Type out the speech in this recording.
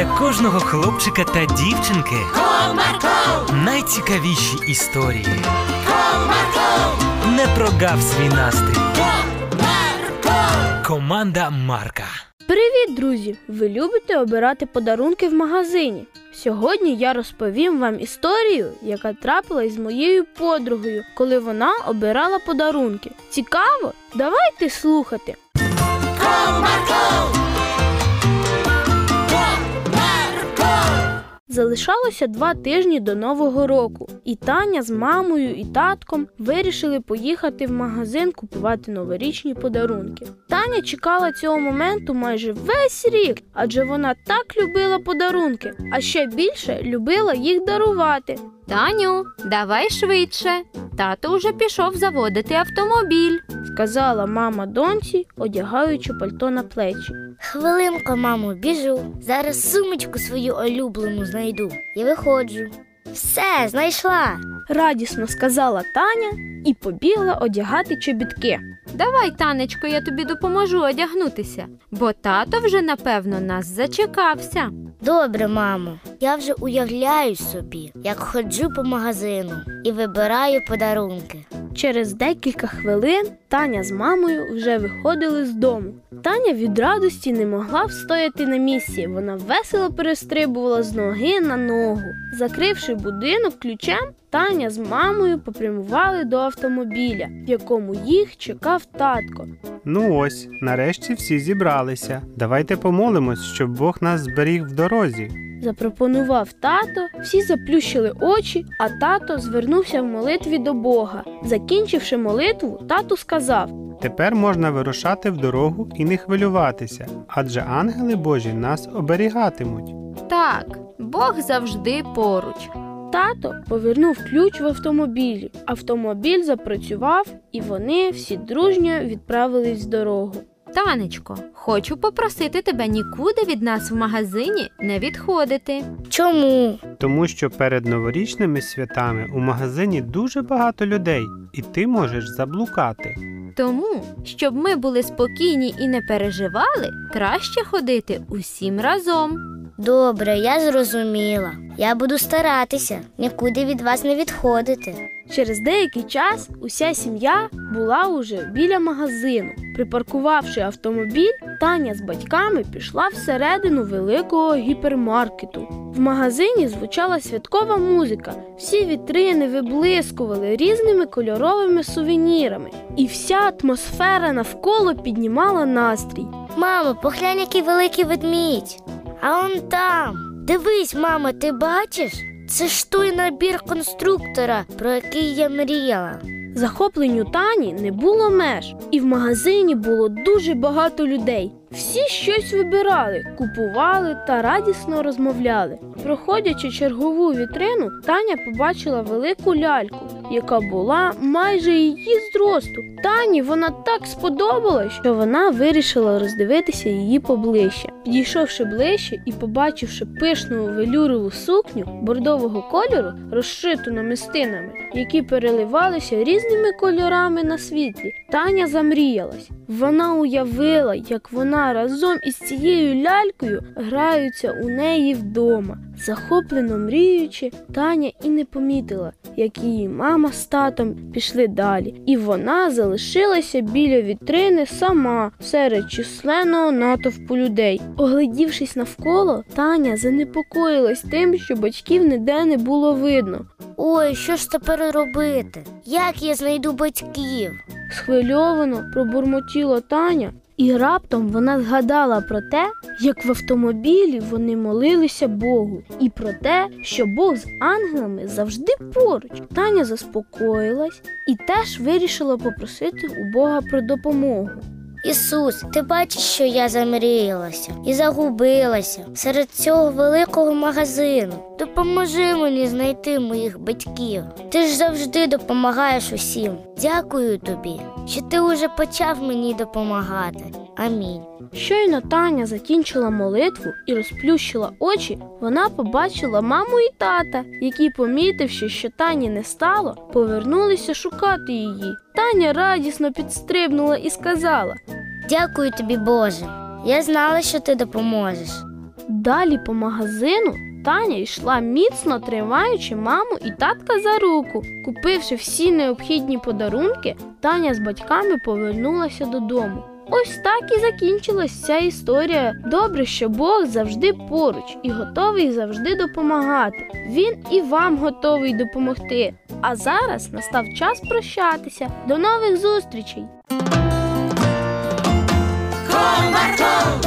для кожного хлопчика та дівчинки Comarco, найцікавіші історії. Comarco, Не прогав свій настрій. Comarco. Команда Марка. Привіт, друзі! Ви любите обирати подарунки в магазині? Сьогодні я розповім вам історію, яка трапилась з моєю подругою, коли вона обирала подарунки. Цікаво? Давайте слухати. Залишалося два тижні до Нового року, і Таня з мамою і татком вирішили поїхати в магазин купувати новорічні подарунки. Таня чекала цього моменту майже весь рік, адже вона так любила подарунки, а ще більше любила їх дарувати. Таню, давай швидше. Тато уже пішов заводити автомобіль. Сказала мама доньці, одягаючи пальто на плечі. Хвилинку, мамо, біжу. Зараз сумочку свою улюблену знайду і виходжу. Все, знайшла. Радісно сказала Таня і побігла одягати чобітки. Давай, танечко, я тобі допоможу одягнутися, бо тато вже напевно нас зачекався. Добре, мамо. Я вже уявляю собі, як ходжу по магазину і вибираю подарунки. Через декілька хвилин Таня з мамою вже виходили з дому. Таня від радості не могла встояти на місці. Вона весело перестрибувала з ноги на ногу. Закривши будинок ключем, Таня з мамою попрямували до автомобіля, в якому їх чекав татко. Ну ось, нарешті всі зібралися. Давайте помолимось, щоб Бог нас зберіг в дорозі. Запропонував тато, всі заплющили очі, а тато звернувся в молитві до Бога. Закінчивши молитву, тато сказав: Тепер можна вирушати в дорогу і не хвилюватися, адже ангели Божі нас оберігатимуть. Так, Бог завжди поруч. Тато повернув ключ в автомобілі. Автомобіль запрацював, і вони всі дружньо відправились в дорогу. Танечко, хочу попросити тебе нікуди від нас в магазині не відходити. Чому? Тому що перед новорічними святами у магазині дуже багато людей, і ти можеш заблукати. Тому, щоб ми були спокійні і не переживали, краще ходити усім разом. Добре, я зрозуміла. Я буду старатися нікуди від вас не відходити. Через деякий час уся сім'я була уже біля магазину. Припаркувавши автомобіль, Таня з батьками пішла всередину великого гіпермаркету. В магазині звучала святкова музика, всі вітрини виблискували різними кольоровими сувенірами, і вся атмосфера навколо піднімала настрій. Мамо, поглянь, який великий ведмідь. А он там. Дивись, мама, ти бачиш? Це ж той набір конструктора, про який я мріяла. Захопленню Тані не було меж, і в магазині було дуже багато людей. Всі щось вибирали, купували та радісно розмовляли. Проходячи чергову вітрину, Таня побачила велику ляльку, яка була майже її зросту. Тані вона так сподобалась, що вона вирішила роздивитися її поближче. Підійшовши ближче і побачивши пишну велюрову сукню бордового кольору, розшиту намистинами, які переливалися різними кольорами на світлі, Таня замріялась. Вона уявила, як вона разом із цією лялькою граються у неї вдома. Захоплено мріючи, Таня і не помітила, як її мама з татом пішли далі, і вона залишилася біля вітрини сама серед численного натовпу людей. Оглядівшись навколо, Таня занепокоїлась тим, що батьків ніде не було видно. Ой, що ж тепер робити? Як я знайду батьків? Схвильовано пробурмотіла Таня, і раптом вона згадала про те, як в автомобілі вони молилися Богу, і про те, що Бог з ангелами завжди поруч. Таня заспокоїлась і теж вирішила попросити у Бога про допомогу. Ісус, ти бачиш, що я замріялася і загубилася серед цього великого магазину. Допоможи мені знайти моїх батьків. Ти ж завжди допомагаєш усім. Дякую тобі, що ти уже почав мені допомагати. Амінь. Щойно Таня закінчила молитву і розплющила очі, вона побачила маму і тата, які, помітивши, що Тані не стало, повернулися шукати її. Таня радісно підстрибнула і сказала: Дякую тобі, Боже. Я знала, що ти допоможеш. Далі по магазину Таня йшла міцно тримаючи маму і татка за руку. Купивши всі необхідні подарунки, Таня з батьками повернулася додому. Ось так і закінчилась ця історія. Добре, що Бог завжди поруч і готовий завжди допомагати. Він і вам готовий допомогти. А зараз настав час прощатися. До нових зустрічей! Комарко,